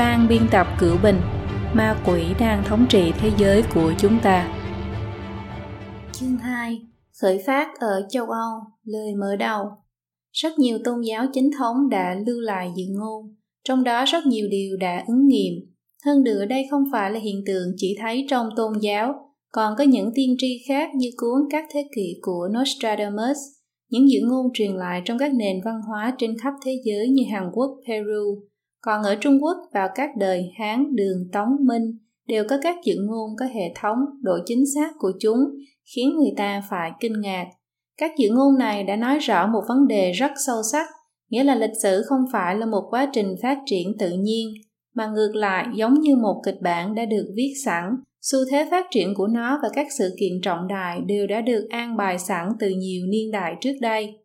Phan biên tập Cửu Bình Ma quỷ đang thống trị thế giới của chúng ta. Chương 2 Khởi phát ở châu Âu, lời mở đầu. Rất nhiều tôn giáo chính thống đã lưu lại dự ngôn, trong đó rất nhiều điều đã ứng nghiệm. Hơn nữa đây không phải là hiện tượng chỉ thấy trong tôn giáo, còn có những tiên tri khác như cuốn các thế kỷ của Nostradamus, những dự ngôn truyền lại trong các nền văn hóa trên khắp thế giới như Hàn Quốc, Peru, còn ở Trung Quốc vào các đời Hán, Đường, Tống, Minh đều có các dự ngôn có hệ thống, độ chính xác của chúng khiến người ta phải kinh ngạc. Các dự ngôn này đã nói rõ một vấn đề rất sâu sắc, nghĩa là lịch sử không phải là một quá trình phát triển tự nhiên, mà ngược lại giống như một kịch bản đã được viết sẵn, xu thế phát triển của nó và các sự kiện trọng đại đều đã được an bài sẵn từ nhiều niên đại trước đây.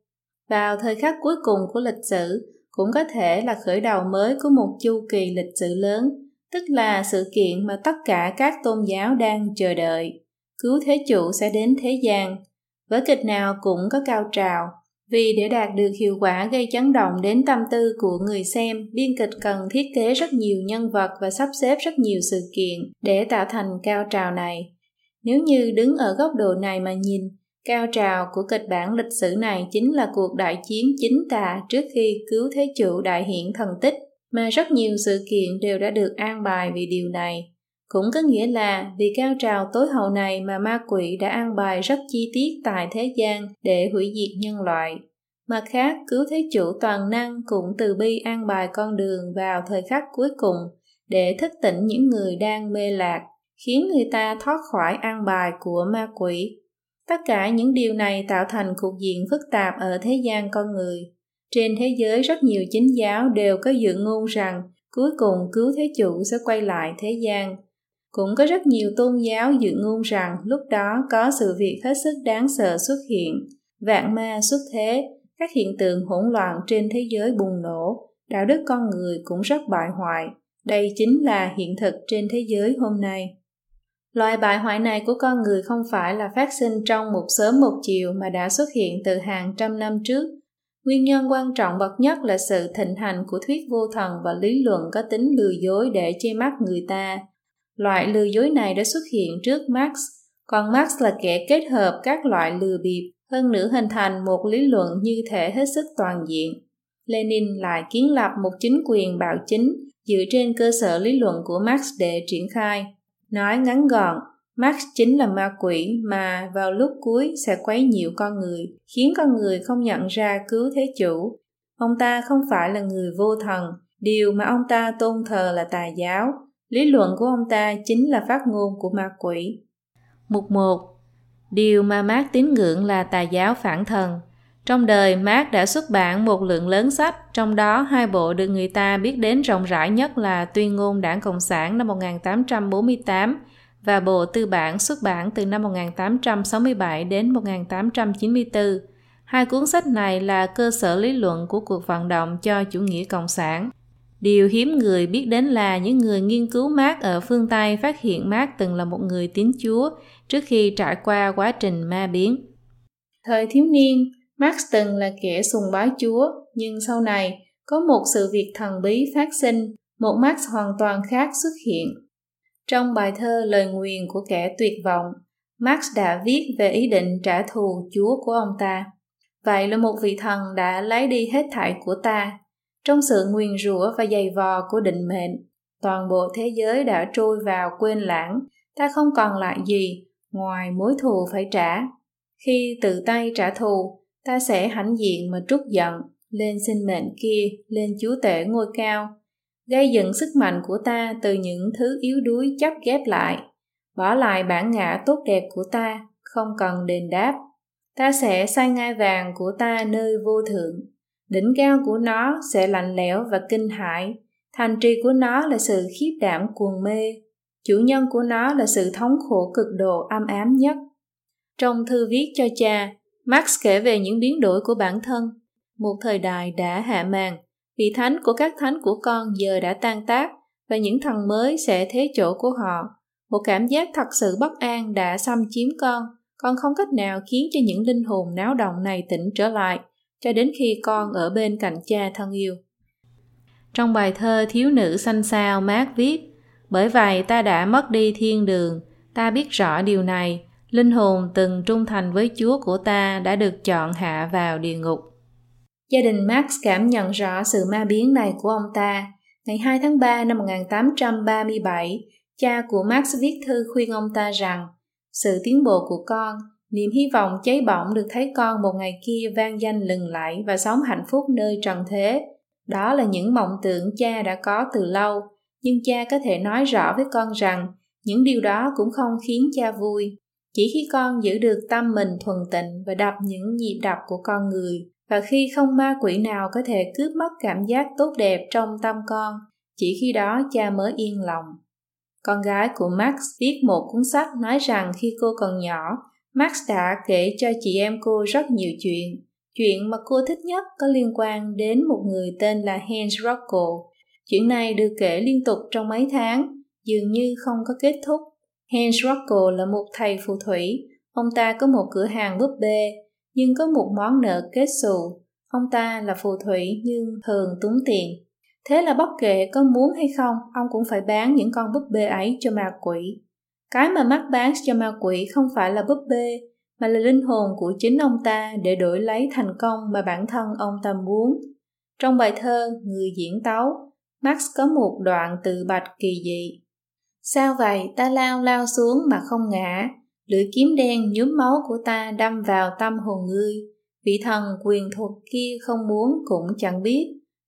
Vào thời khắc cuối cùng của lịch sử, cũng có thể là khởi đầu mới của một chu kỳ lịch sử lớn, tức là sự kiện mà tất cả các tôn giáo đang chờ đợi. Cứu thế chủ sẽ đến thế gian. Vở kịch nào cũng có cao trào, vì để đạt được hiệu quả gây chấn động đến tâm tư của người xem, biên kịch cần thiết kế rất nhiều nhân vật và sắp xếp rất nhiều sự kiện để tạo thành cao trào này. Nếu như đứng ở góc độ này mà nhìn, Cao trào của kịch bản lịch sử này chính là cuộc đại chiến chính tà trước khi cứu thế chủ đại hiển thần tích, mà rất nhiều sự kiện đều đã được an bài vì điều này. Cũng có nghĩa là vì cao trào tối hậu này mà ma quỷ đã an bài rất chi tiết tại thế gian để hủy diệt nhân loại. Mặt khác, cứu thế chủ toàn năng cũng từ bi an bài con đường vào thời khắc cuối cùng để thức tỉnh những người đang mê lạc, khiến người ta thoát khỏi an bài của ma quỷ Tất cả những điều này tạo thành cục diện phức tạp ở thế gian con người. Trên thế giới rất nhiều chính giáo đều có dự ngôn rằng cuối cùng cứu thế chủ sẽ quay lại thế gian. Cũng có rất nhiều tôn giáo dự ngôn rằng lúc đó có sự việc hết sức đáng sợ xuất hiện, vạn ma xuất thế, các hiện tượng hỗn loạn trên thế giới bùng nổ, đạo đức con người cũng rất bại hoại. Đây chính là hiện thực trên thế giới hôm nay. Loại bại hoại này của con người không phải là phát sinh trong một sớm một chiều mà đã xuất hiện từ hàng trăm năm trước. Nguyên nhân quan trọng bậc nhất là sự thịnh hành của thuyết vô thần và lý luận có tính lừa dối để che mắt người ta. Loại lừa dối này đã xuất hiện trước Marx, còn Marx là kẻ kết hợp các loại lừa bịp, hơn nữa hình thành một lý luận như thể hết sức toàn diện. Lenin lại kiến lập một chính quyền bạo chính dựa trên cơ sở lý luận của Marx để triển khai. Nói ngắn gọn, Max chính là ma quỷ mà vào lúc cuối sẽ quấy nhiễu con người, khiến con người không nhận ra cứu thế chủ. Ông ta không phải là người vô thần, điều mà ông ta tôn thờ là tà giáo. Lý luận của ông ta chính là phát ngôn của ma quỷ. Mục 1 Điều mà Marx tín ngưỡng là tà giáo phản thần. Trong đời, Marx đã xuất bản một lượng lớn sách, trong đó hai bộ được người ta biết đến rộng rãi nhất là Tuyên ngôn Đảng Cộng sản năm 1848 và Bộ Tư bản xuất bản từ năm 1867 đến 1894. Hai cuốn sách này là cơ sở lý luận của cuộc vận động cho chủ nghĩa cộng sản. Điều hiếm người biết đến là những người nghiên cứu Marx ở phương Tây phát hiện Marx từng là một người tín Chúa trước khi trải qua quá trình ma biến. Thời thiếu niên, Marx từng là kẻ sùng bái Chúa, nhưng sau này có một sự việc thần bí phát sinh, một Marx hoàn toàn khác xuất hiện. Trong bài thơ Lời nguyền của kẻ tuyệt vọng, Marx đã viết về ý định trả thù Chúa của ông ta. Vậy là một vị thần đã lấy đi hết thảy của ta. Trong sự nguyền rủa và giày vò của định mệnh, toàn bộ thế giới đã trôi vào quên lãng, ta không còn lại gì ngoài mối thù phải trả. Khi tự tay trả thù, ta sẽ hãnh diện mà trút giận lên sinh mệnh kia, lên chúa tể ngôi cao, gây dựng sức mạnh của ta từ những thứ yếu đuối chấp ghép lại, bỏ lại bản ngã tốt đẹp của ta, không cần đền đáp. Ta sẽ sai ngai vàng của ta nơi vô thượng, đỉnh cao của nó sẽ lạnh lẽo và kinh hãi, thành trì của nó là sự khiếp đảm cuồng mê, chủ nhân của nó là sự thống khổ cực độ âm ám nhất. Trong thư viết cho cha, Marx kể về những biến đổi của bản thân. Một thời đại đã hạ màn, vị thánh của các thánh của con giờ đã tan tác và những thần mới sẽ thế chỗ của họ. Một cảm giác thật sự bất an đã xâm chiếm con, con không cách nào khiến cho những linh hồn náo động này tỉnh trở lại, cho đến khi con ở bên cạnh cha thân yêu. Trong bài thơ Thiếu nữ xanh xao Mark viết, bởi vậy ta đã mất đi thiên đường, ta biết rõ điều này, linh hồn từng trung thành với Chúa của ta đã được chọn hạ vào địa ngục. Gia đình Max cảm nhận rõ sự ma biến này của ông ta. Ngày 2 tháng 3 năm 1837, cha của Max viết thư khuyên ông ta rằng sự tiến bộ của con, niềm hy vọng cháy bỏng được thấy con một ngày kia vang danh lừng lẫy và sống hạnh phúc nơi trần thế. Đó là những mộng tưởng cha đã có từ lâu, nhưng cha có thể nói rõ với con rằng những điều đó cũng không khiến cha vui. Chỉ khi con giữ được tâm mình thuần tịnh và đập những nhịp đập của con người, và khi không ma quỷ nào có thể cướp mất cảm giác tốt đẹp trong tâm con, chỉ khi đó cha mới yên lòng. Con gái của Max viết một cuốn sách nói rằng khi cô còn nhỏ, Max đã kể cho chị em cô rất nhiều chuyện. Chuyện mà cô thích nhất có liên quan đến một người tên là Hans Rocco. Chuyện này được kể liên tục trong mấy tháng, dường như không có kết thúc. Hans Rocco là một thầy phù thủy. Ông ta có một cửa hàng búp bê, nhưng có một món nợ kết xù. Ông ta là phù thủy nhưng thường túng tiền. Thế là bất kể có muốn hay không, ông cũng phải bán những con búp bê ấy cho ma quỷ. Cái mà mắt bán cho ma quỷ không phải là búp bê, mà là linh hồn của chính ông ta để đổi lấy thành công mà bản thân ông ta muốn. Trong bài thơ Người diễn tấu, Max có một đoạn tự bạch kỳ dị. Sao vậy ta lao lao xuống mà không ngã, lưỡi kiếm đen nhuốm máu của ta đâm vào tâm hồn ngươi. Vị thần quyền thuật kia không muốn cũng chẳng biết,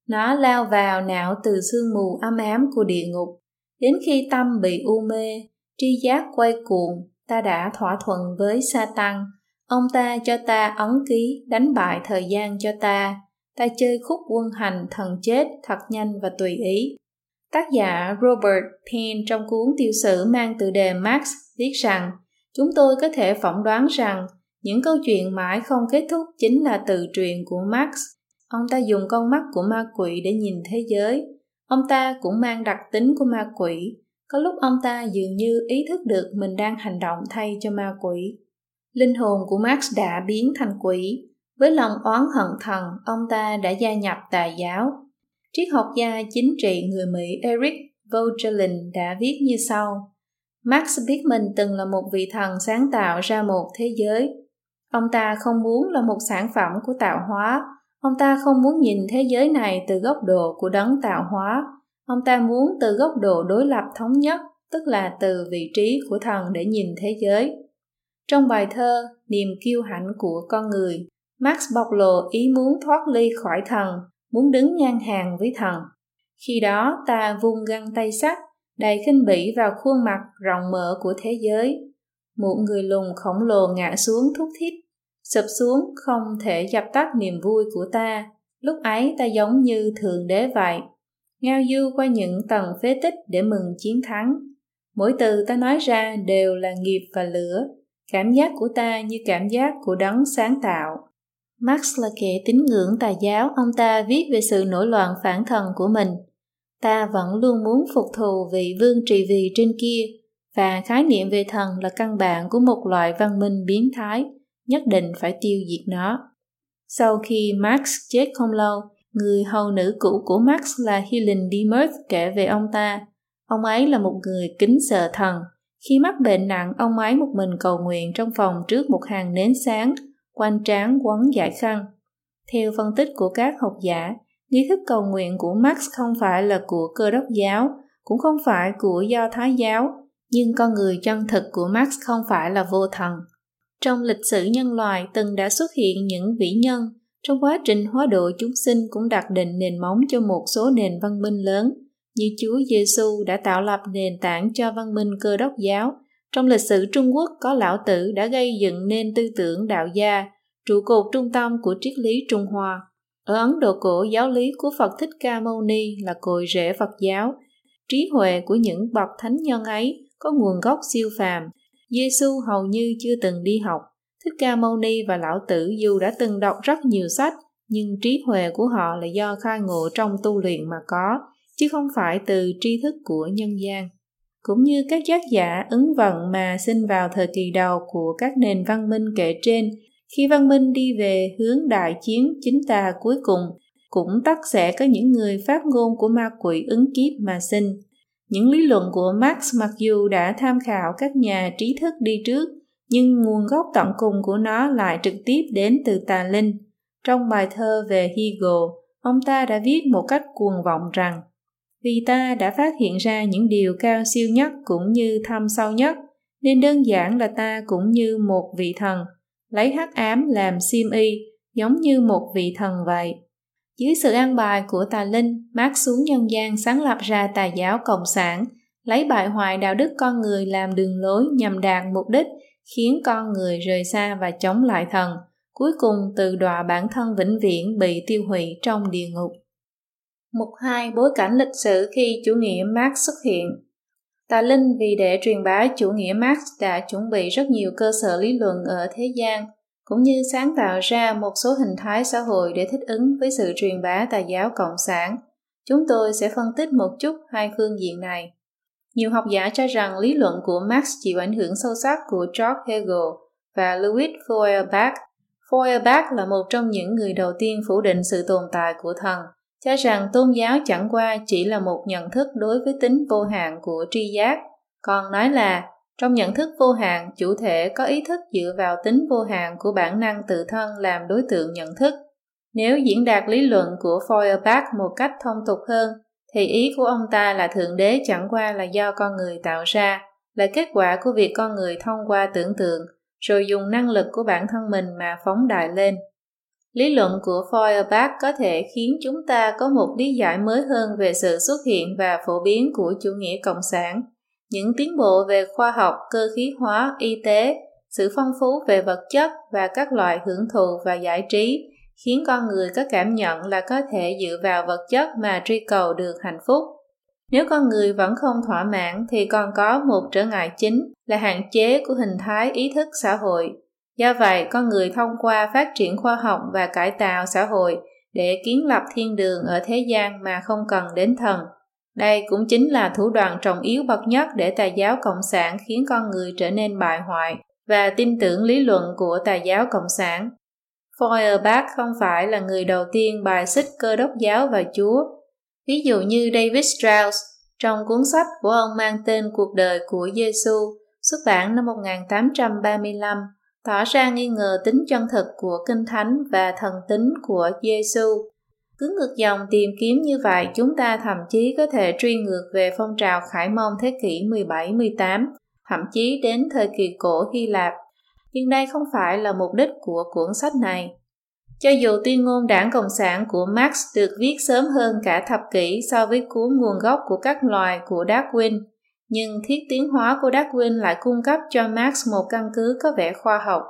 nó lao vào não từ sương mù âm ám của địa ngục. Đến khi tâm bị u mê, tri giác quay cuồng, ta đã thỏa thuận với sa tăng. Ông ta cho ta ấn ký đánh bại thời gian cho ta. Ta chơi khúc quân hành thần chết thật nhanh và tùy ý. Tác giả Robert Penn trong cuốn tiểu sử mang tựa đề Max viết rằng chúng tôi có thể phỏng đoán rằng những câu chuyện mãi không kết thúc chính là từ truyền của Max Ông ta dùng con mắt của ma quỷ để nhìn thế giới. Ông ta cũng mang đặc tính của ma quỷ. Có lúc ông ta dường như ý thức được mình đang hành động thay cho ma quỷ. Linh hồn của Max đã biến thành quỷ. Với lòng oán hận thần, ông ta đã gia nhập tà giáo. Triết học gia chính trị người Mỹ Eric Vogelin đã viết như sau. Max biết mình từng là một vị thần sáng tạo ra một thế giới. Ông ta không muốn là một sản phẩm của tạo hóa, Ông ta không muốn nhìn thế giới này từ góc độ của đấng tạo hóa. Ông ta muốn từ góc độ đối lập thống nhất, tức là từ vị trí của thần để nhìn thế giới. Trong bài thơ Niềm kiêu hãnh của con người, Max bộc lộ ý muốn thoát ly khỏi thần, muốn đứng ngang hàng với thần. Khi đó ta vung găng tay sắt, đầy khinh bỉ vào khuôn mặt rộng mở của thế giới. Một người lùn khổng lồ ngã xuống thúc thiết sụp xuống không thể dập tắt niềm vui của ta lúc ấy ta giống như thượng đế vậy ngao du qua những tầng phế tích để mừng chiến thắng mỗi từ ta nói ra đều là nghiệp và lửa cảm giác của ta như cảm giác của đấng sáng tạo Marx là kẻ tín ngưỡng tà giáo, ông ta viết về sự nổi loạn phản thần của mình. Ta vẫn luôn muốn phục thù vị vương trị vì trên kia, và khái niệm về thần là căn bản của một loại văn minh biến thái nhất định phải tiêu diệt nó. Sau khi Max chết không lâu, người hầu nữ cũ của Max là Helen Demuth kể về ông ta. Ông ấy là một người kính sợ thần. Khi mắc bệnh nặng, ông ấy một mình cầu nguyện trong phòng trước một hàng nến sáng, quanh trán quấn giải khăn. Theo phân tích của các học giả, nghi thức cầu nguyện của Max không phải là của cơ đốc giáo, cũng không phải của do thái giáo, nhưng con người chân thực của Max không phải là vô thần. Trong lịch sử nhân loại từng đã xuất hiện những vĩ nhân, trong quá trình hóa độ chúng sinh cũng đặt định nền móng cho một số nền văn minh lớn, như Chúa Giêsu đã tạo lập nền tảng cho văn minh cơ đốc giáo. Trong lịch sử Trung Quốc có lão tử đã gây dựng nên tư tưởng đạo gia, trụ cột trung tâm của triết lý Trung Hoa. Ở Ấn Độ cổ, giáo lý của Phật Thích Ca Mâu Ni là cội rễ Phật giáo. Trí huệ của những bậc thánh nhân ấy có nguồn gốc siêu phàm, Giêsu hầu như chưa từng đi học. Thích Ca Mâu Ni và Lão Tử dù đã từng đọc rất nhiều sách, nhưng trí huệ của họ là do khai ngộ trong tu luyện mà có, chứ không phải từ tri thức của nhân gian. Cũng như các giác giả ứng vận mà sinh vào thời kỳ đầu của các nền văn minh kể trên, khi văn minh đi về hướng đại chiến chính tà cuối cùng, cũng tất sẽ có những người phát ngôn của ma quỷ ứng kiếp mà sinh. Những lý luận của Marx mặc dù đã tham khảo các nhà trí thức đi trước, nhưng nguồn gốc tận cùng của nó lại trực tiếp đến từ tà linh. Trong bài thơ về Hegel, ông ta đã viết một cách cuồng vọng rằng vì ta đã phát hiện ra những điều cao siêu nhất cũng như thâm sâu nhất, nên đơn giản là ta cũng như một vị thần, lấy hắc ám làm sim y, giống như một vị thần vậy. Dưới sự an bài của tà linh, mát xuống nhân gian sáng lập ra tà giáo cộng sản, lấy bại hoại đạo đức con người làm đường lối nhằm đạt mục đích, khiến con người rời xa và chống lại thần, cuối cùng từ đọa bản thân vĩnh viễn bị tiêu hủy trong địa ngục. Mục 2 Bối cảnh lịch sử khi chủ nghĩa Marx xuất hiện Tà Linh vì để truyền bá chủ nghĩa Marx đã chuẩn bị rất nhiều cơ sở lý luận ở thế gian, cũng như sáng tạo ra một số hình thái xã hội để thích ứng với sự truyền bá tà giáo cộng sản. Chúng tôi sẽ phân tích một chút hai phương diện này. Nhiều học giả cho rằng lý luận của Marx chịu ảnh hưởng sâu sắc của George Hegel và Louis Feuerbach. Feuerbach là một trong những người đầu tiên phủ định sự tồn tại của thần – cho rằng tôn giáo chẳng qua chỉ là một nhận thức đối với tính vô hạn của tri giác, còn nói là trong nhận thức vô hạn, chủ thể có ý thức dựa vào tính vô hạn của bản năng tự thân làm đối tượng nhận thức. Nếu diễn đạt lý luận của Feuerbach một cách thông tục hơn, thì ý của ông ta là Thượng Đế chẳng qua là do con người tạo ra, là kết quả của việc con người thông qua tưởng tượng, rồi dùng năng lực của bản thân mình mà phóng đại lên. Lý luận của Feuerbach có thể khiến chúng ta có một lý giải mới hơn về sự xuất hiện và phổ biến của chủ nghĩa cộng sản. Những tiến bộ về khoa học, cơ khí hóa, y tế, sự phong phú về vật chất và các loại hưởng thụ và giải trí khiến con người có cảm nhận là có thể dựa vào vật chất mà truy cầu được hạnh phúc. Nếu con người vẫn không thỏa mãn thì còn có một trở ngại chính là hạn chế của hình thái ý thức xã hội Do vậy, con người thông qua phát triển khoa học và cải tạo xã hội để kiến lập thiên đường ở thế gian mà không cần đến thần. Đây cũng chính là thủ đoạn trọng yếu bậc nhất để tà giáo cộng sản khiến con người trở nên bại hoại và tin tưởng lý luận của tà giáo cộng sản. Feuerbach không phải là người đầu tiên bài xích cơ đốc giáo và Chúa. Ví dụ như David Strauss, trong cuốn sách của ông mang tên Cuộc đời của Giêsu xuất bản năm 1835, tỏ ra nghi ngờ tính chân thực của kinh thánh và thần tính của Giêsu. Cứ ngược dòng tìm kiếm như vậy, chúng ta thậm chí có thể truy ngược về phong trào khải mông thế kỷ 17-18, thậm chí đến thời kỳ cổ Hy Lạp. Nhưng đây không phải là mục đích của cuốn sách này. Cho dù tuyên ngôn đảng Cộng sản của Marx được viết sớm hơn cả thập kỷ so với cuốn nguồn gốc của các loài của Darwin, nhưng thiết tiến hóa của Darwin lại cung cấp cho Marx một căn cứ có vẻ khoa học.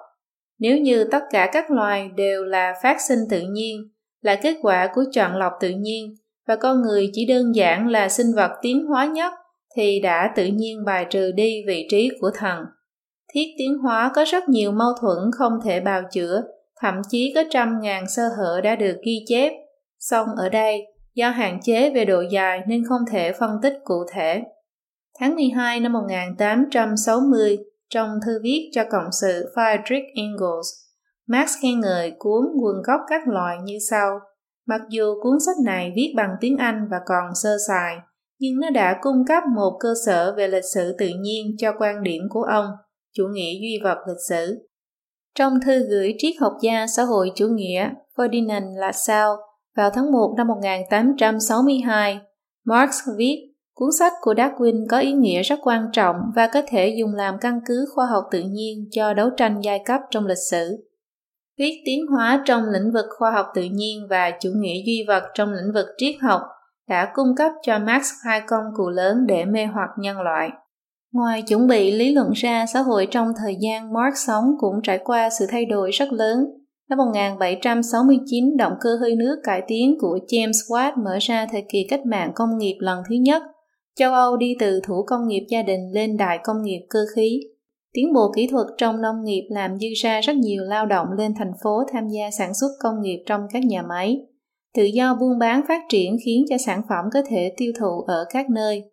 Nếu như tất cả các loài đều là phát sinh tự nhiên, là kết quả của chọn lọc tự nhiên, và con người chỉ đơn giản là sinh vật tiến hóa nhất, thì đã tự nhiên bài trừ đi vị trí của thần. Thiết tiến hóa có rất nhiều mâu thuẫn không thể bào chữa, thậm chí có trăm ngàn sơ hở đã được ghi chép. Song ở đây, do hạn chế về độ dài nên không thể phân tích cụ thể. Tháng 12 năm 1860, trong thư viết cho cộng sự Friedrich Engels, Marx khen ngợi cuốn quần gốc các loài như sau. Mặc dù cuốn sách này viết bằng tiếng Anh và còn sơ sài, nhưng nó đã cung cấp một cơ sở về lịch sử tự nhiên cho quan điểm của ông, chủ nghĩa duy vật lịch sử. Trong thư gửi triết học gia xã hội chủ nghĩa Ferdinand Lassalle vào tháng 1 năm 1862, Marx viết Cuốn sách của Darwin có ý nghĩa rất quan trọng và có thể dùng làm căn cứ khoa học tự nhiên cho đấu tranh giai cấp trong lịch sử. Viết tiến hóa trong lĩnh vực khoa học tự nhiên và chủ nghĩa duy vật trong lĩnh vực triết học đã cung cấp cho Marx hai công cụ lớn để mê hoặc nhân loại. Ngoài chuẩn bị lý luận ra xã hội trong thời gian Marx sống cũng trải qua sự thay đổi rất lớn. Năm 1769, động cơ hơi nước cải tiến của James Watt mở ra thời kỳ cách mạng công nghiệp lần thứ nhất – Châu Âu đi từ thủ công nghiệp gia đình lên đại công nghiệp cơ khí. Tiến bộ kỹ thuật trong nông nghiệp làm dư ra rất nhiều lao động lên thành phố tham gia sản xuất công nghiệp trong các nhà máy. Tự do buôn bán phát triển khiến cho sản phẩm có thể tiêu thụ ở các nơi.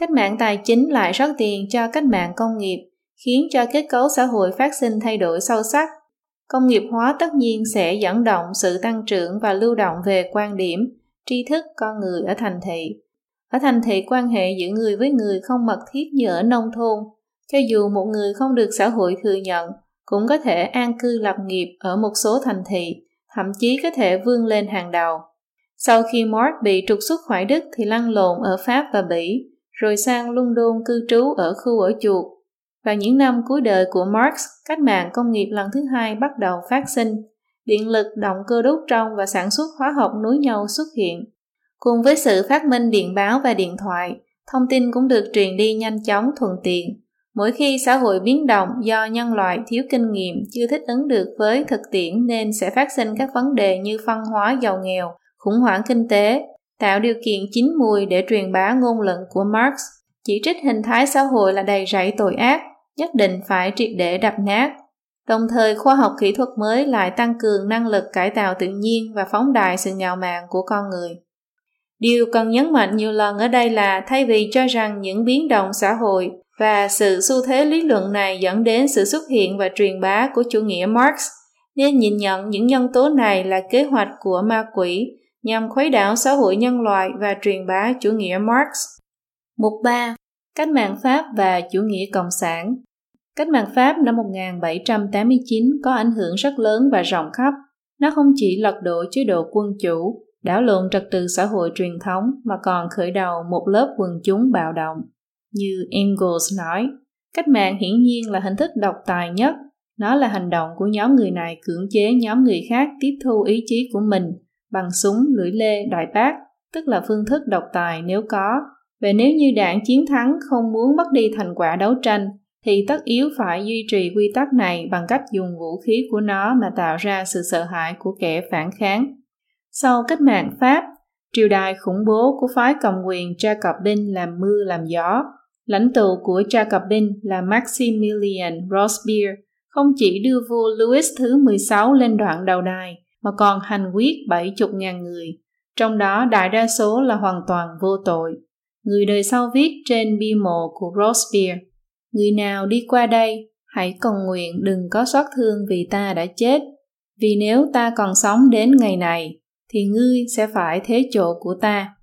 Cách mạng tài chính lại rót tiền cho cách mạng công nghiệp, khiến cho kết cấu xã hội phát sinh thay đổi sâu sắc. Công nghiệp hóa tất nhiên sẽ dẫn động sự tăng trưởng và lưu động về quan điểm, tri thức con người ở thành thị. Ở thành thị quan hệ giữa người với người không mật thiết như ở nông thôn. Cho dù một người không được xã hội thừa nhận, cũng có thể an cư lập nghiệp ở một số thành thị, thậm chí có thể vươn lên hàng đầu. Sau khi Mark bị trục xuất khỏi Đức thì lăn lộn ở Pháp và Bỉ, rồi sang London cư trú ở khu ở chuột. Vào những năm cuối đời của Marx, cách mạng công nghiệp lần thứ hai bắt đầu phát sinh. Điện lực, động cơ đốt trong và sản xuất hóa học nối nhau xuất hiện. Cùng với sự phát minh điện báo và điện thoại, thông tin cũng được truyền đi nhanh chóng thuận tiện. Mỗi khi xã hội biến động do nhân loại thiếu kinh nghiệm chưa thích ứng được với thực tiễn nên sẽ phát sinh các vấn đề như phân hóa giàu nghèo, khủng hoảng kinh tế, tạo điều kiện chín mùi để truyền bá ngôn luận của Marx, chỉ trích hình thái xã hội là đầy rẫy tội ác, nhất định phải triệt để đập nát. Đồng thời khoa học kỹ thuật mới lại tăng cường năng lực cải tạo tự nhiên và phóng đại sự ngạo mạn của con người. Điều cần nhấn mạnh nhiều lần ở đây là thay vì cho rằng những biến động xã hội và sự xu thế lý luận này dẫn đến sự xuất hiện và truyền bá của chủ nghĩa Marx, nên nhìn nhận những nhân tố này là kế hoạch của ma quỷ nhằm khuấy đảo xã hội nhân loại và truyền bá chủ nghĩa Marx. Mục 3. Cách mạng Pháp và chủ nghĩa Cộng sản Cách mạng Pháp năm 1789 có ảnh hưởng rất lớn và rộng khắp. Nó không chỉ lật đổ chế độ quân chủ, đảo lộn trật tự xã hội truyền thống mà còn khởi đầu một lớp quần chúng bạo động. Như Engels nói, cách mạng hiển nhiên là hình thức độc tài nhất. Nó là hành động của nhóm người này cưỡng chế nhóm người khác tiếp thu ý chí của mình bằng súng, lưỡi lê, đại bác, tức là phương thức độc tài nếu có. Và nếu như đảng chiến thắng không muốn mất đi thành quả đấu tranh, thì tất yếu phải duy trì quy tắc này bằng cách dùng vũ khí của nó mà tạo ra sự sợ hãi của kẻ phản kháng. Sau cách mạng Pháp, triều đại khủng bố của phái cầm quyền Jacobin làm mưa làm gió. Lãnh tụ của Jacobin là Maximilian Robespierre không chỉ đưa vua Louis thứ 16 lên đoạn đầu đài, mà còn hành quyết 70.000 người, trong đó đại đa số là hoàn toàn vô tội. Người đời sau viết trên bia mộ của Robespierre, Người nào đi qua đây, hãy cầu nguyện đừng có xót thương vì ta đã chết, vì nếu ta còn sống đến ngày này, thì ngươi sẽ phải thế chỗ của ta.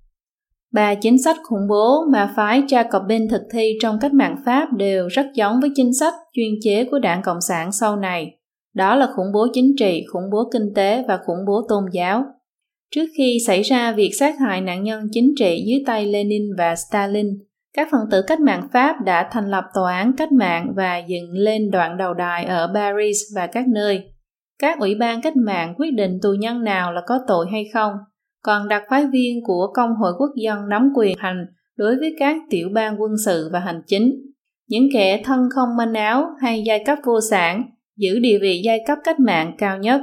Ba chính sách khủng bố mà phái Jacobin thực thi trong cách mạng Pháp đều rất giống với chính sách chuyên chế của đảng Cộng sản sau này. Đó là khủng bố chính trị, khủng bố kinh tế và khủng bố tôn giáo. Trước khi xảy ra việc sát hại nạn nhân chính trị dưới tay Lenin và Stalin, các phần tử cách mạng Pháp đã thành lập tòa án cách mạng và dựng lên đoạn đầu đài ở Paris và các nơi. Các ủy ban cách mạng quyết định tù nhân nào là có tội hay không, còn đặc phái viên của Công hội Quốc dân nắm quyền hành đối với các tiểu bang quân sự và hành chính. Những kẻ thân không manh áo hay giai cấp vô sản giữ địa vị giai cấp cách mạng cao nhất.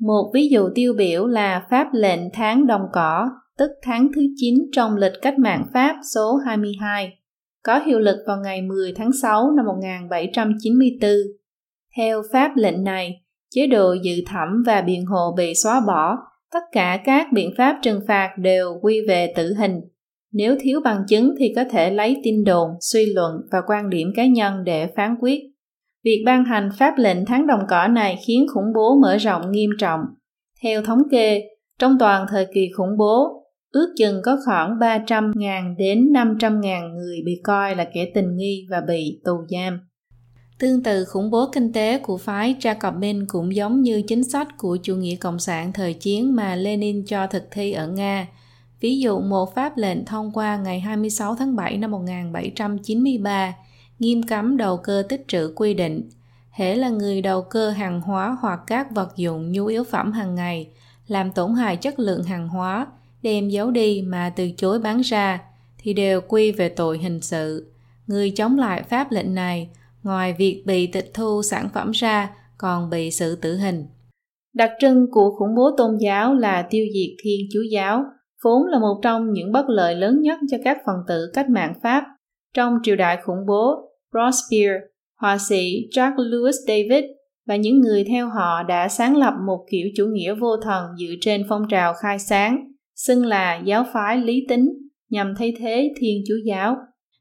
Một ví dụ tiêu biểu là pháp lệnh tháng đồng cỏ, tức tháng thứ 9 trong lịch cách mạng Pháp số 22, có hiệu lực vào ngày 10 tháng 6 năm 1794. Theo pháp lệnh này, chế độ dự thẩm và biện hộ bị xóa bỏ, tất cả các biện pháp trừng phạt đều quy về tử hình. Nếu thiếu bằng chứng thì có thể lấy tin đồn, suy luận và quan điểm cá nhân để phán quyết. Việc ban hành pháp lệnh tháng đồng cỏ này khiến khủng bố mở rộng nghiêm trọng. Theo thống kê, trong toàn thời kỳ khủng bố, ước chừng có khoảng 300.000 đến 500.000 người bị coi là kẻ tình nghi và bị tù giam. Tương tự, khủng bố kinh tế của phái Jacobin cũng giống như chính sách của chủ nghĩa cộng sản thời chiến mà Lenin cho thực thi ở Nga. Ví dụ, một pháp lệnh thông qua ngày 26 tháng 7 năm 1793 nghiêm cấm đầu cơ tích trữ quy định hễ là người đầu cơ hàng hóa hoặc các vật dụng nhu yếu phẩm hàng ngày, làm tổn hại chất lượng hàng hóa, đem giấu đi mà từ chối bán ra, thì đều quy về tội hình sự người chống lại pháp lệnh này ngoài việc bị tịch thu sản phẩm ra còn bị xử tử hình đặc trưng của khủng bố tôn giáo là tiêu diệt thiên chúa giáo vốn là một trong những bất lợi lớn nhất cho các phần tử cách mạng pháp trong triều đại khủng bố Robespierre, họa sĩ Jacques Louis David và những người theo họ đã sáng lập một kiểu chủ nghĩa vô thần dựa trên phong trào khai sáng, xưng là giáo phái lý tính, nhằm thay thế Thiên Chúa giáo.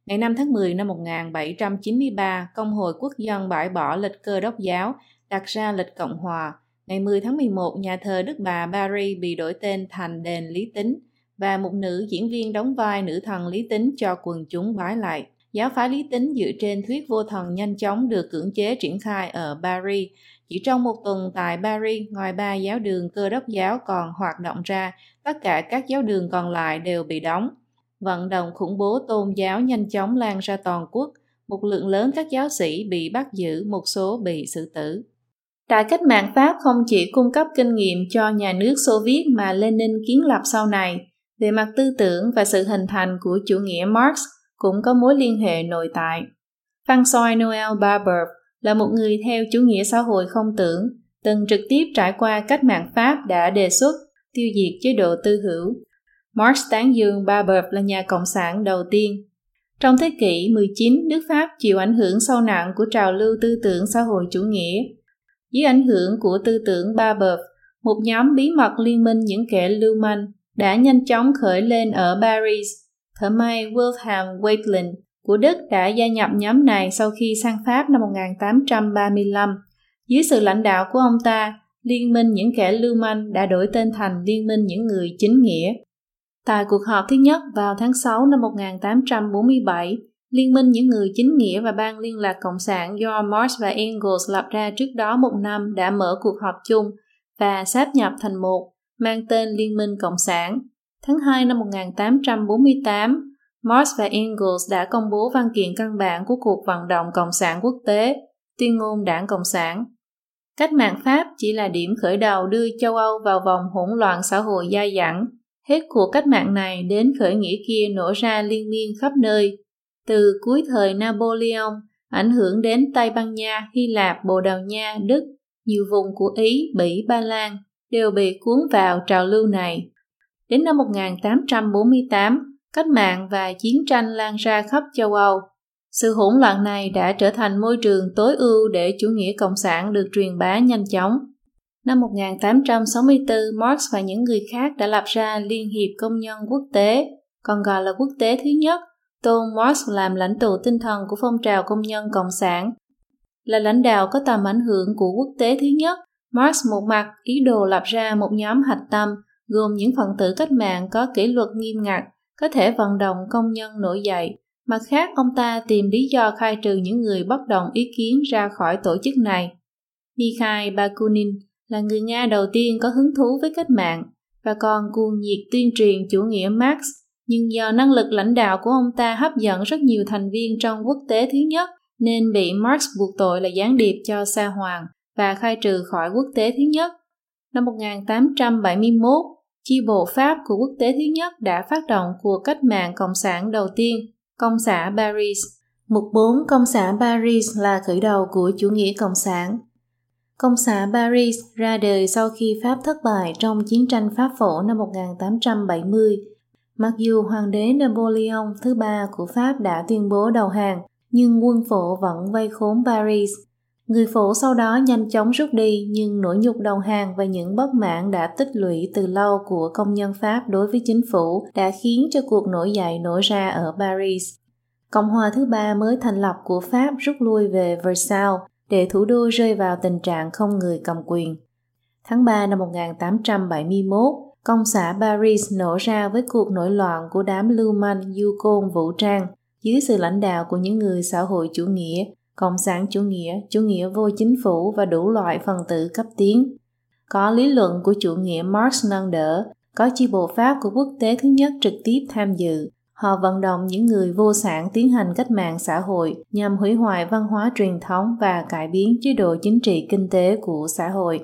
Ngày 5 tháng 10 năm 1793, Công hội Quốc dân bãi bỏ lịch cơ đốc giáo, đặt ra lịch Cộng hòa. Ngày 10 tháng 11, nhà thờ Đức Bà Paris bị đổi tên thành đền Lý Tính và một nữ diễn viên đóng vai nữ thần Lý Tính cho quần chúng bái lại. Giáo phái Lý Tính dựa trên thuyết vô thần nhanh chóng được cưỡng chế triển khai ở Paris. Chỉ trong một tuần tại Paris, ngoài ba giáo đường cơ đốc giáo còn hoạt động ra, tất cả các giáo đường còn lại đều bị đóng. Vận động khủng bố tôn giáo nhanh chóng lan ra toàn quốc, một lượng lớn các giáo sĩ bị bắt giữ, một số bị xử tử. Đại cách mạng Pháp không chỉ cung cấp kinh nghiệm cho nhà nước Xô Viết mà Lenin kiến lập sau này, về mặt tư tưởng và sự hình thành của chủ nghĩa Marx cũng có mối liên hệ nội tại. François noel Barber là một người theo chủ nghĩa xã hội không tưởng, từng trực tiếp trải qua cách mạng Pháp đã đề xuất tiêu diệt chế độ tư hữu. Marx tán dương Barber là nhà cộng sản đầu tiên. Trong thế kỷ 19, nước Pháp chịu ảnh hưởng sâu nặng của trào lưu tư tưởng xã hội chủ nghĩa. Dưới ảnh hưởng của tư tưởng Barber, một nhóm bí mật liên minh những kẻ lưu manh đã nhanh chóng khởi lên ở Paris. Thợ may Wilhelm Wakeling của Đức đã gia nhập nhóm này sau khi sang Pháp năm 1835. Dưới sự lãnh đạo của ông ta, Liên minh những kẻ lưu manh đã đổi tên thành Liên minh những người chính nghĩa. Tại cuộc họp thứ nhất vào tháng 6 năm 1847, Liên minh những người chính nghĩa và ban liên lạc cộng sản do Marx và Engels lập ra trước đó một năm đã mở cuộc họp chung và sáp nhập thành một, mang tên Liên minh Cộng sản. Tháng 2 năm 1848, Marx và Engels đã công bố văn kiện căn bản của cuộc vận động Cộng sản quốc tế, tuyên ngôn đảng Cộng sản. Cách mạng Pháp chỉ là điểm khởi đầu đưa châu Âu vào vòng hỗn loạn xã hội dai dẳng. Hết cuộc cách mạng này đến khởi nghĩa kia nổ ra liên miên khắp nơi. Từ cuối thời Napoleon, ảnh hưởng đến Tây Ban Nha, Hy Lạp, Bồ Đào Nha, Đức, nhiều vùng của Ý, Bỉ, Ba Lan đều bị cuốn vào trào lưu này. Đến năm 1848, cách mạng và chiến tranh lan ra khắp châu Âu. Sự hỗn loạn này đã trở thành môi trường tối ưu để chủ nghĩa cộng sản được truyền bá nhanh chóng. Năm 1864, Marx và những người khác đã lập ra Liên hiệp Công nhân Quốc tế, còn gọi là Quốc tế thứ nhất, tôn Marx làm lãnh tụ tinh thần của phong trào công nhân cộng sản. Là lãnh đạo có tầm ảnh hưởng của quốc tế thứ nhất, Marx một mặt ý đồ lập ra một nhóm hạch tâm gồm những phần tử cách mạng có kỷ luật nghiêm ngặt có thể vận động công nhân nổi dậy. Mặt khác, ông ta tìm lý do khai trừ những người bất đồng ý kiến ra khỏi tổ chức này. Mikhail Bakunin là người Nga đầu tiên có hứng thú với cách mạng và còn cuồng nhiệt tuyên truyền chủ nghĩa Marx, nhưng do năng lực lãnh đạo của ông ta hấp dẫn rất nhiều thành viên trong quốc tế thứ nhất nên bị Marx buộc tội là gián điệp cho Sa Hoàng và khai trừ khỏi quốc tế thứ nhất. Năm 1871, chi bộ Pháp của quốc tế thứ nhất đã phát động cuộc cách mạng cộng sản đầu tiên, Công xã Paris. Mục 4 Công xã Paris là khởi đầu của chủ nghĩa cộng sản. Công xã Paris ra đời sau khi Pháp thất bại trong chiến tranh Pháp phổ năm 1870. Mặc dù hoàng đế Napoleon thứ ba của Pháp đã tuyên bố đầu hàng, nhưng quân phổ vẫn vây khốn Paris Người phổ sau đó nhanh chóng rút đi nhưng nỗi nhục đầu hàng và những bất mãn đã tích lũy từ lâu của công nhân Pháp đối với chính phủ đã khiến cho cuộc nổi dậy nổi ra ở Paris. Cộng hòa thứ ba mới thành lập của Pháp rút lui về Versailles để thủ đô rơi vào tình trạng không người cầm quyền. Tháng 3 năm 1871, công xã Paris nổ ra với cuộc nổi loạn của đám lưu manh du côn vũ trang dưới sự lãnh đạo của những người xã hội chủ nghĩa cộng sản chủ nghĩa, chủ nghĩa vô chính phủ và đủ loại phần tử cấp tiến. Có lý luận của chủ nghĩa Marx nâng đỡ, có chi bộ Pháp của quốc tế thứ nhất trực tiếp tham dự. Họ vận động những người vô sản tiến hành cách mạng xã hội nhằm hủy hoại văn hóa truyền thống và cải biến chế độ chính trị kinh tế của xã hội.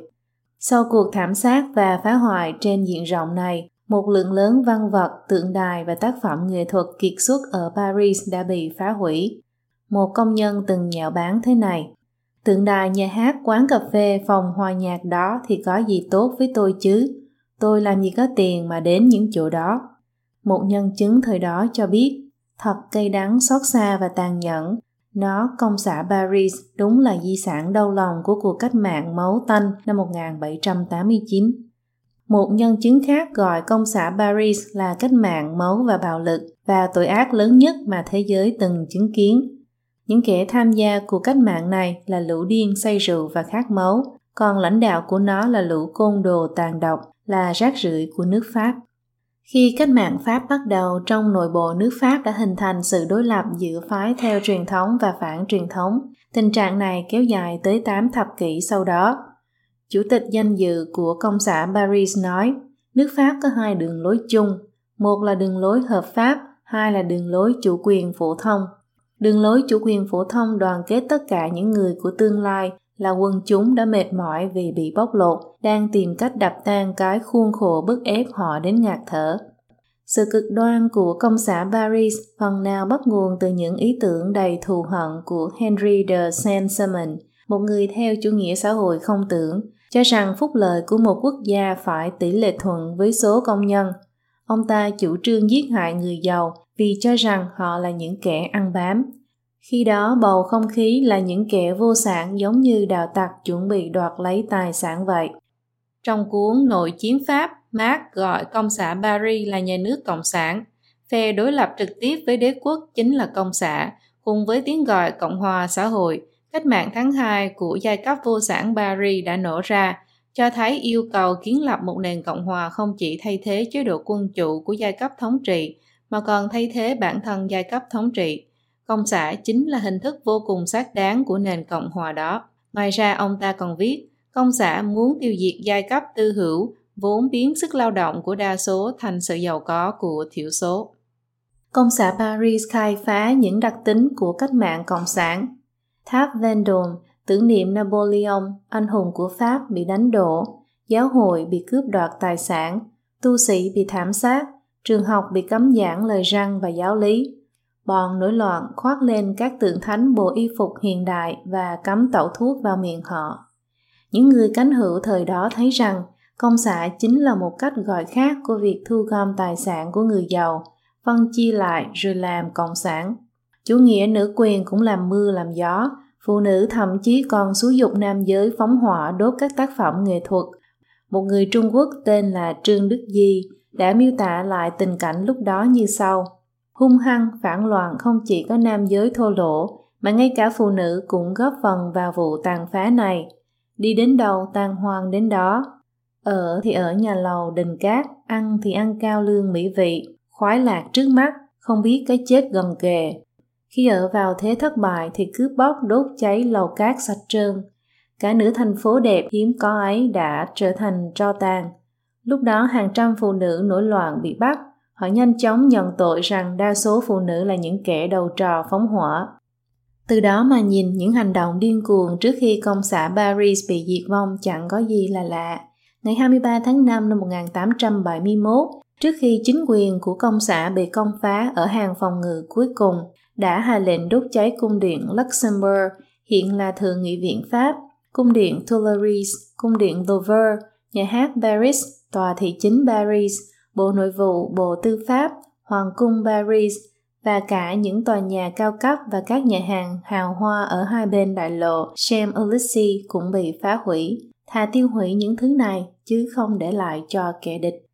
Sau cuộc thảm sát và phá hoại trên diện rộng này, một lượng lớn văn vật, tượng đài và tác phẩm nghệ thuật kiệt xuất ở Paris đã bị phá hủy một công nhân từng nhạo bán thế này. Tượng đài nhà hát, quán cà phê, phòng hòa nhạc đó thì có gì tốt với tôi chứ? Tôi làm gì có tiền mà đến những chỗ đó. Một nhân chứng thời đó cho biết, thật cay đắng xót xa và tàn nhẫn. Nó, công xã Paris, đúng là di sản đau lòng của cuộc cách mạng máu tanh năm 1789. Một nhân chứng khác gọi công xã Paris là cách mạng máu và bạo lực và tội ác lớn nhất mà thế giới từng chứng kiến Những kẻ tham gia cuộc cách mạng này là lũ điên say rượu và khát máu, còn lãnh đạo của nó là lũ côn đồ tàn độc, là rác rưởi của nước Pháp. Khi cách mạng Pháp bắt đầu trong nội bộ nước Pháp đã hình thành sự đối lập giữa phái theo truyền thống và phản truyền thống. Tình trạng này kéo dài tới 8 thập kỷ sau đó. Chủ tịch danh dự của công xã Paris nói, nước Pháp có hai đường lối chung, một là đường lối hợp pháp, hai là đường lối chủ quyền phổ thông. Đường lối chủ quyền phổ thông đoàn kết tất cả những người của tương lai là quân chúng đã mệt mỏi vì bị bóc lột, đang tìm cách đập tan cái khuôn khổ bức ép họ đến ngạt thở. Sự cực đoan của công xã Paris phần nào bắt nguồn từ những ý tưởng đầy thù hận của Henry de Saint-Simon, một người theo chủ nghĩa xã hội không tưởng, cho rằng phúc lợi của một quốc gia phải tỷ lệ thuận với số công nhân. Ông ta chủ trương giết hại người giàu vì cho rằng họ là những kẻ ăn bám, khi đó bầu không khí là những kẻ vô sản giống như đào tặc chuẩn bị đoạt lấy tài sản vậy. Trong cuốn Nội chiến Pháp, Marx gọi công xã Paris là nhà nước cộng sản. Phe đối lập trực tiếp với đế quốc chính là công xã, cùng với tiếng gọi Cộng hòa xã hội. Cách mạng tháng 2 của giai cấp vô sản Paris đã nổ ra, cho thấy yêu cầu kiến lập một nền cộng hòa không chỉ thay thế chế độ quân chủ của giai cấp thống trị, mà còn thay thế bản thân giai cấp thống trị Công xã chính là hình thức vô cùng xác đáng của nền Cộng hòa đó. Ngoài ra ông ta còn viết, công xã muốn tiêu diệt giai cấp tư hữu, vốn biến sức lao động của đa số thành sự giàu có của thiểu số. Công xã Paris khai phá những đặc tính của cách mạng cộng sản. Tháp Vendôme tưởng niệm Napoleon, anh hùng của Pháp bị đánh đổ, giáo hội bị cướp đoạt tài sản, tu sĩ bị thảm sát, trường học bị cấm giảng lời răng và giáo lý, Bọn nổi loạn khoác lên các tượng thánh bộ y phục hiện đại và cắm tẩu thuốc vào miệng họ. Những người cánh hữu thời đó thấy rằng công xã chính là một cách gọi khác của việc thu gom tài sản của người giàu, phân chia lại rồi làm cộng sản. Chủ nghĩa nữ quyền cũng làm mưa làm gió, phụ nữ thậm chí còn xúi dục nam giới phóng hỏa đốt các tác phẩm nghệ thuật. Một người Trung Quốc tên là Trương Đức Di đã miêu tả lại tình cảnh lúc đó như sau – hung hăng, phản loạn không chỉ có nam giới thô lỗ, mà ngay cả phụ nữ cũng góp phần vào vụ tàn phá này. Đi đến đâu tàn hoang đến đó. Ở thì ở nhà lầu đình cát, ăn thì ăn cao lương mỹ vị, khoái lạc trước mắt, không biết cái chết gần kề. Khi ở vào thế thất bại thì cướp bóc đốt cháy lầu cát sạch trơn. Cả nửa thành phố đẹp hiếm có ấy đã trở thành tro tàn. Lúc đó hàng trăm phụ nữ nổi loạn bị bắt, Họ nhanh chóng nhận tội rằng đa số phụ nữ là những kẻ đầu trò phóng hỏa. Từ đó mà nhìn những hành động điên cuồng trước khi công xã Paris bị diệt vong chẳng có gì là lạ. Ngày 23 tháng 5 năm 1871, trước khi chính quyền của công xã bị công phá ở hàng phòng ngự cuối cùng, đã hạ lệnh đốt cháy cung điện Luxembourg, hiện là Thượng nghị viện Pháp, cung điện Tuileries, cung điện Louvre, nhà hát Paris, tòa thị chính Paris, Bộ Nội vụ, Bộ Tư pháp, Hoàng cung Paris và cả những tòa nhà cao cấp và các nhà hàng hào hoa ở hai bên đại lộ Champs-Élysées cũng bị phá hủy. Thà tiêu hủy những thứ này chứ không để lại cho kẻ địch.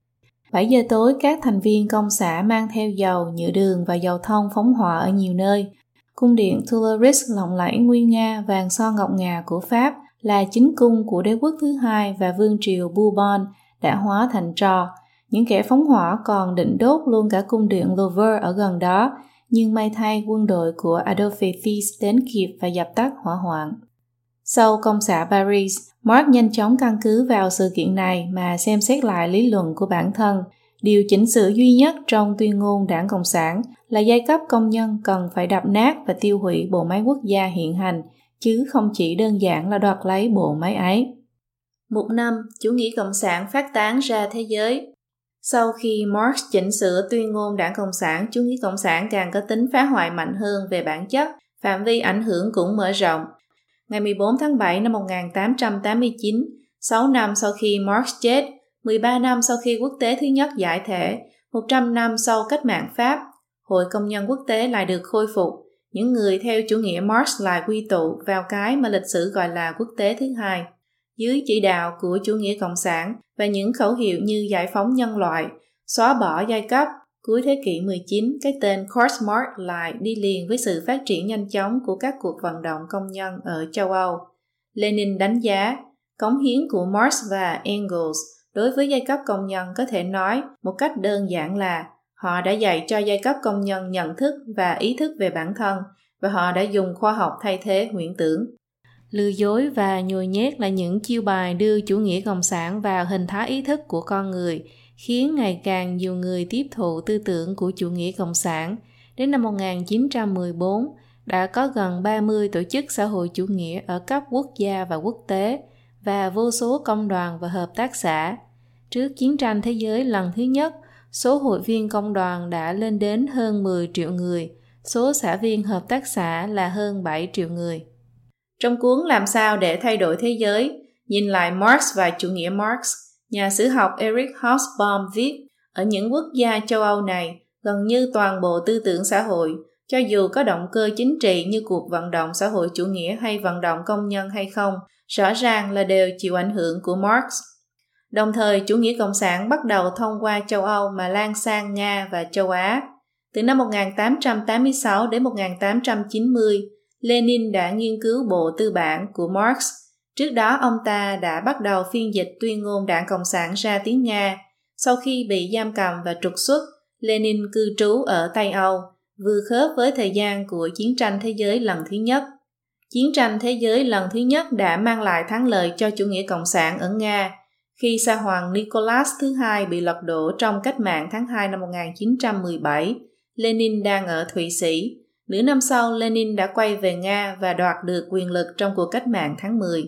7 giờ tối, các thành viên công xã mang theo dầu, nhựa đường và dầu thông phóng hỏa ở nhiều nơi. Cung điện Tuileries lộng lẫy nguyên nga vàng son ngọc ngà của Pháp là chính cung của đế quốc thứ hai và vương triều Bourbon đã hóa thành trò, những kẻ phóng hỏa còn định đốt luôn cả cung điện Louvre ở gần đó, nhưng may thay quân đội của Adolphe Thiers đến kịp và dập tắt hỏa hoạn. Sau công xã Paris, Marx nhanh chóng căn cứ vào sự kiện này mà xem xét lại lý luận của bản thân. Điều chỉnh sửa duy nhất trong tuyên ngôn đảng Cộng sản là giai cấp công nhân cần phải đập nát và tiêu hủy bộ máy quốc gia hiện hành, chứ không chỉ đơn giản là đoạt lấy bộ máy ấy. Một năm, chủ nghĩa cộng sản phát tán ra thế giới. Sau khi Marx chỉnh sửa tuyên ngôn đảng Cộng sản, chủ nghĩa Cộng sản càng có tính phá hoại mạnh hơn về bản chất, phạm vi ảnh hưởng cũng mở rộng. Ngày 14 tháng 7 năm 1889, 6 năm sau khi Marx chết, 13 năm sau khi quốc tế thứ nhất giải thể, 100 năm sau cách mạng Pháp, Hội Công nhân Quốc tế lại được khôi phục. Những người theo chủ nghĩa Marx lại quy tụ vào cái mà lịch sử gọi là quốc tế thứ hai dưới chỉ đạo của chủ nghĩa cộng sản và những khẩu hiệu như giải phóng nhân loại, xóa bỏ giai cấp, cuối thế kỷ 19, cái tên Kortsmark lại đi liền với sự phát triển nhanh chóng của các cuộc vận động công nhân ở châu Âu. Lenin đánh giá cống hiến của Marx và Engels đối với giai cấp công nhân có thể nói một cách đơn giản là họ đã dạy cho giai cấp công nhân nhận thức và ý thức về bản thân và họ đã dùng khoa học thay thế huyễn tưởng lừa dối và nhồi nhét là những chiêu bài đưa chủ nghĩa cộng sản vào hình thái ý thức của con người khiến ngày càng nhiều người tiếp thụ tư tưởng của chủ nghĩa cộng sản. Đến năm 1914, đã có gần 30 tổ chức xã hội chủ nghĩa ở cấp quốc gia và quốc tế và vô số công đoàn và hợp tác xã. Trước chiến tranh thế giới lần thứ nhất, số hội viên công đoàn đã lên đến hơn 10 triệu người, số xã viên hợp tác xã là hơn 7 triệu người. Trong cuốn Làm sao để thay đổi thế giới, nhìn lại Marx và chủ nghĩa Marx, nhà sử học Eric Hobsbawm viết, ở những quốc gia châu Âu này, gần như toàn bộ tư tưởng xã hội, cho dù có động cơ chính trị như cuộc vận động xã hội chủ nghĩa hay vận động công nhân hay không, rõ ràng là đều chịu ảnh hưởng của Marx. Đồng thời, chủ nghĩa cộng sản bắt đầu thông qua châu Âu mà lan sang Nga và châu Á. Từ năm 1886 đến 1890, Lenin đã nghiên cứu bộ tư bản của Marx. Trước đó ông ta đã bắt đầu phiên dịch tuyên ngôn đảng Cộng sản ra tiếng Nga. Sau khi bị giam cầm và trục xuất, Lenin cư trú ở Tây Âu, vừa khớp với thời gian của chiến tranh thế giới lần thứ nhất. Chiến tranh thế giới lần thứ nhất đã mang lại thắng lợi cho chủ nghĩa cộng sản ở Nga khi sa hoàng Nicholas thứ hai bị lật đổ trong cách mạng tháng 2 năm 1917. Lenin đang ở Thụy Sĩ Nửa năm sau, Lenin đã quay về Nga và đoạt được quyền lực trong cuộc cách mạng tháng 10.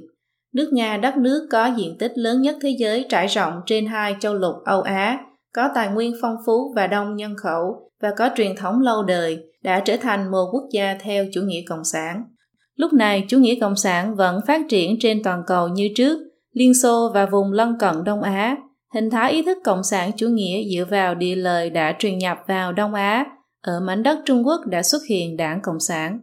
Nước Nga đất nước có diện tích lớn nhất thế giới trải rộng trên hai châu lục Âu Á, có tài nguyên phong phú và đông nhân khẩu và có truyền thống lâu đời, đã trở thành một quốc gia theo chủ nghĩa cộng sản. Lúc này, chủ nghĩa cộng sản vẫn phát triển trên toàn cầu như trước, Liên Xô và vùng lân cận Đông Á. Hình thái ý thức cộng sản chủ nghĩa dựa vào địa lời đã truyền nhập vào Đông Á ở mảnh đất Trung Quốc đã xuất hiện đảng Cộng sản.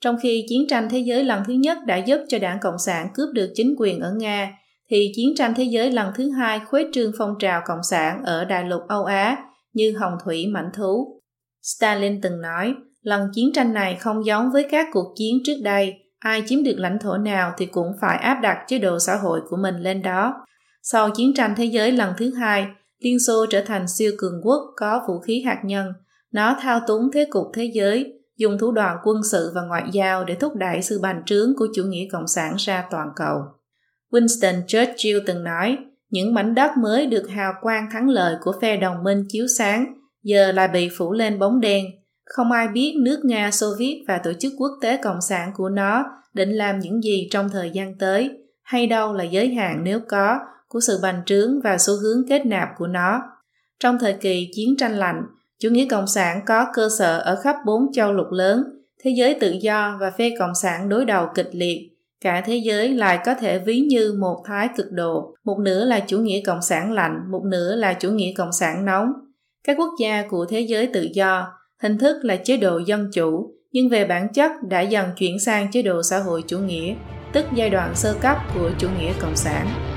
Trong khi chiến tranh thế giới lần thứ nhất đã giúp cho đảng Cộng sản cướp được chính quyền ở Nga, thì chiến tranh thế giới lần thứ hai khuếch trương phong trào Cộng sản ở đại lục Âu Á như hồng thủy mảnh thú. Stalin từng nói, lần chiến tranh này không giống với các cuộc chiến trước đây, ai chiếm được lãnh thổ nào thì cũng phải áp đặt chế độ xã hội của mình lên đó. Sau chiến tranh thế giới lần thứ hai, Liên Xô trở thành siêu cường quốc có vũ khí hạt nhân – nó thao túng thế cục thế giới, dùng thủ đoạn quân sự và ngoại giao để thúc đẩy sự bành trướng của chủ nghĩa cộng sản ra toàn cầu. Winston Churchill từng nói, những mảnh đất mới được hào quang thắng lợi của phe đồng minh chiếu sáng, giờ lại bị phủ lên bóng đen. Không ai biết nước Nga, Xô Viết và tổ chức quốc tế cộng sản của nó định làm những gì trong thời gian tới, hay đâu là giới hạn nếu có của sự bành trướng và xu hướng kết nạp của nó. Trong thời kỳ chiến tranh lạnh, Chủ nghĩa cộng sản có cơ sở ở khắp bốn châu lục lớn, thế giới tự do và phe cộng sản đối đầu kịch liệt. Cả thế giới lại có thể ví như một thái cực độ, một nửa là chủ nghĩa cộng sản lạnh, một nửa là chủ nghĩa cộng sản nóng. Các quốc gia của thế giới tự do, hình thức là chế độ dân chủ, nhưng về bản chất đã dần chuyển sang chế độ xã hội chủ nghĩa, tức giai đoạn sơ cấp của chủ nghĩa cộng sản.